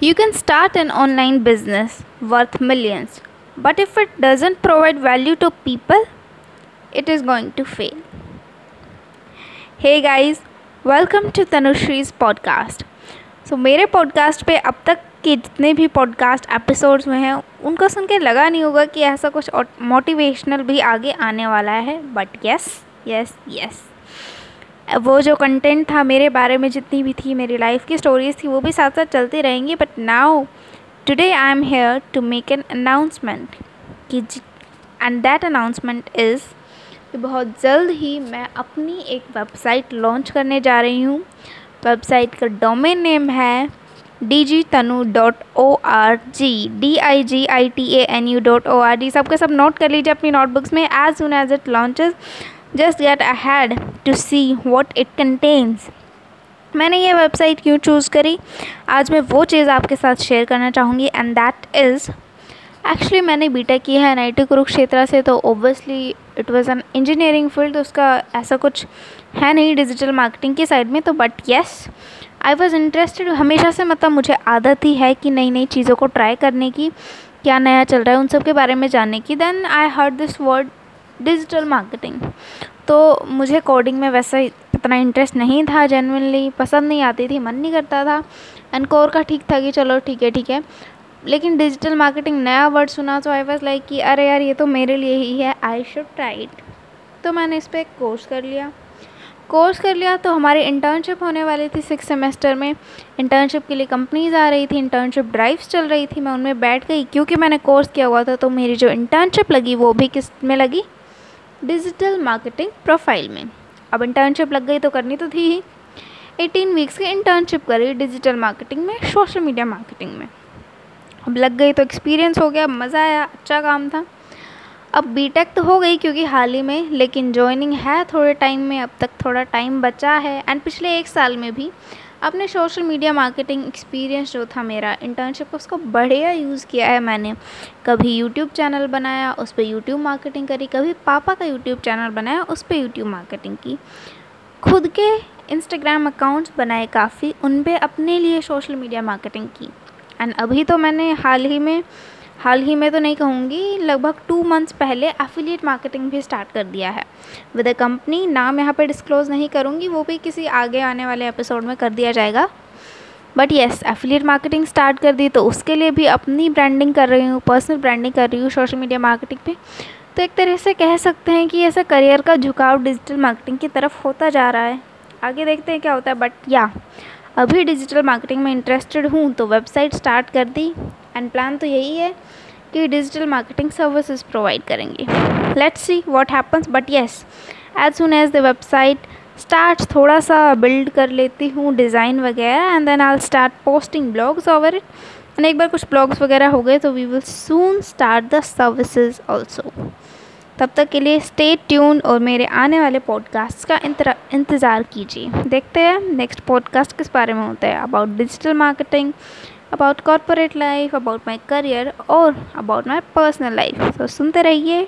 You can start an online business worth millions, but if it doesn't provide value to people, it is going to fail. Hey guys, welcome to Tanushri's podcast. so, मेरे podcast पे अब तक के जितने भी podcast episodes में हैं उनको सुन के लगा नहीं होगा कि ऐसा कुछ मोटिवेशनल भी आगे आने वाला है बट यस यस यस वो जो कंटेंट था मेरे बारे में जितनी भी थी मेरी लाइफ की स्टोरीज थी, वो भी साथ साथ चलती रहेंगी but now today I am here to make an announcement कि एंड दैट अनाउंसमेंट इज़ कि बहुत जल्द ही मैं अपनी एक वेबसाइट लॉन्च करने जा रही हूँ। वेबसाइट का डोमेन नेम है D G Tanu dot O R G D I G I T A N U dot O R G सबके सब नोट कर लीजिए अपनी नोटबुक्स में as soon as it launches just get ahead to see what it contains मैंने ये website क्यों choose करी? आज मैं वो चीज़ आपके साथ शेयर करना चाहूँगी एंड दैट इज़ एक्चुअली मैंने बी टेक की है एन आई टी कुरुक्षेत्रा से तो obviously it was an engineering field उसका ऐसा कुछ है नहीं डिजिटल मार्केटिंग की साइड में तो but yes I was interested हमेशा से मतलब मुझे आदत ही है कि नई नई चीज़ों को ट्राई करने की, क्या नया चल रहा है उन सब के बारे में जानने की। Then I heard this word digital marketing. तो मुझे कोडिंग में वैसे इतना इंटरेस्ट नहीं था जेनविनली पसंद नहीं आती थी, मन नहीं करता था। एंड कोर का ठीक था कि चलो ठीक है ठीक है। लेकिन डिजिटल मार्केटिंग नया वर्ड सुना तो आई वॉज़ लाइक कि अरे यार, ये तो मेरे लिए ही है आई शुड ट्राई इट तो मैंने इस पर कोर्स कर लिया। कोर्स कर लिया तो हमारी इंटर्नशिप होने वाली थी सिक्स सेमेस्टर में। इंटर्नशिप के लिए कंपनीज़ आ रही थी इंटर्नशिप ड्राइव्स चल रही थी। मैं उनमें बैठ गई, क्योंकि मैंने कोर्स किया हुआ था तो मेरी जो इंटर्नशिप लगी वो भी किसमें लगी? डिजिटल मार्केटिंग प्रोफ़ाइल में। अब इंटर्नशिप लग गई तो करनी तो थी ही। एटीन वीक्स की इंटर्नशिप करी डिजिटल मार्केटिंग में सोशल मीडिया मार्केटिंग में। अब लग गई तो एक्सपीरियंस हो गया मज़ा आया अच्छा काम था। अब बीटेक तो हो गई क्योंकि हाल ही में, लेकिन जॉइनिंग है थोड़े टाइम में, अब तक थोड़ा टाइम बचा है। एंड पिछले एक साल में भी अपने सोशल मीडिया मार्केटिंग एक्सपीरियंस जो था मेरा इंटर्नशिप उसको बढ़िया यूज़ किया है मैंने। कभी यूट्यूब चैनल बनाया, उस पर यूट्यूब मार्केटिंग करी, कभी पापा का यूट्यूब चैनल बनाया, उस पर यूट्यूब मार्केटिंग की। खुद के इंस्टाग्राम अकाउंट्स बनाए काफ़ी, उन पर अपने लिए सोशल मीडिया मार्केटिंग की। एंड अभी तो मैंने हाल ही में हाल ही में तो नहीं कहूँगी, लगभग टू मंथ्स पहले एफिलिएट मार्केटिंग भी स्टार्ट कर दिया है। विद अ कंपनी नाम यहाँ पे डिस्क्लोज़ नहीं करूँगी, वो भी किसी आगे आने वाले एपिसोड में कर दिया जाएगा। But yes affiliate marketing start कर दी तो उसके लिए भी अपनी ब्रांडिंग कर रही हूँ पर्सनल ब्रांडिंग कर रही हूँ सोशल मीडिया मार्केटिंग पे। तो एक तरह से कह सकते हैं कि ऐसा करियर का झुकाव डिजिटल मार्केटिंग की तरफ़ होता जा रहा है। आगे देखते हैं क्या होता है बट या अभी डिजिटल मार्केटिंग में इंटरेस्टेड हूँ तो वेबसाइट स्टार्ट कर दी। एंड प्लान तो यही है कि डिजिटल मार्केटिंग सर्विसेज़ प्रोवाइड करेंगे। Let's see what happens but yes as soon as the website start थोड़ा सा बिल्ड कर लेती हूँ डिज़ाइन वगैरह and then I start posting blogs over it and एक बार कुछ ब्लॉग्स वगैरह हो गए तो we will soon start the services also तब तक के लिए स्टे ट्यून और मेरे आने वाले पॉडकास्ट का इंतज़ार कीजिए। देखते हैं नेक्स्ट पॉडकास्ट किस बारे में होता है। About digital marketing about corporate life about my career और अबाउट माई पर्सनल लाइफ तो सुनते रहिए,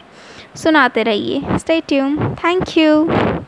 सुनाते रहिए. Stay tune thank you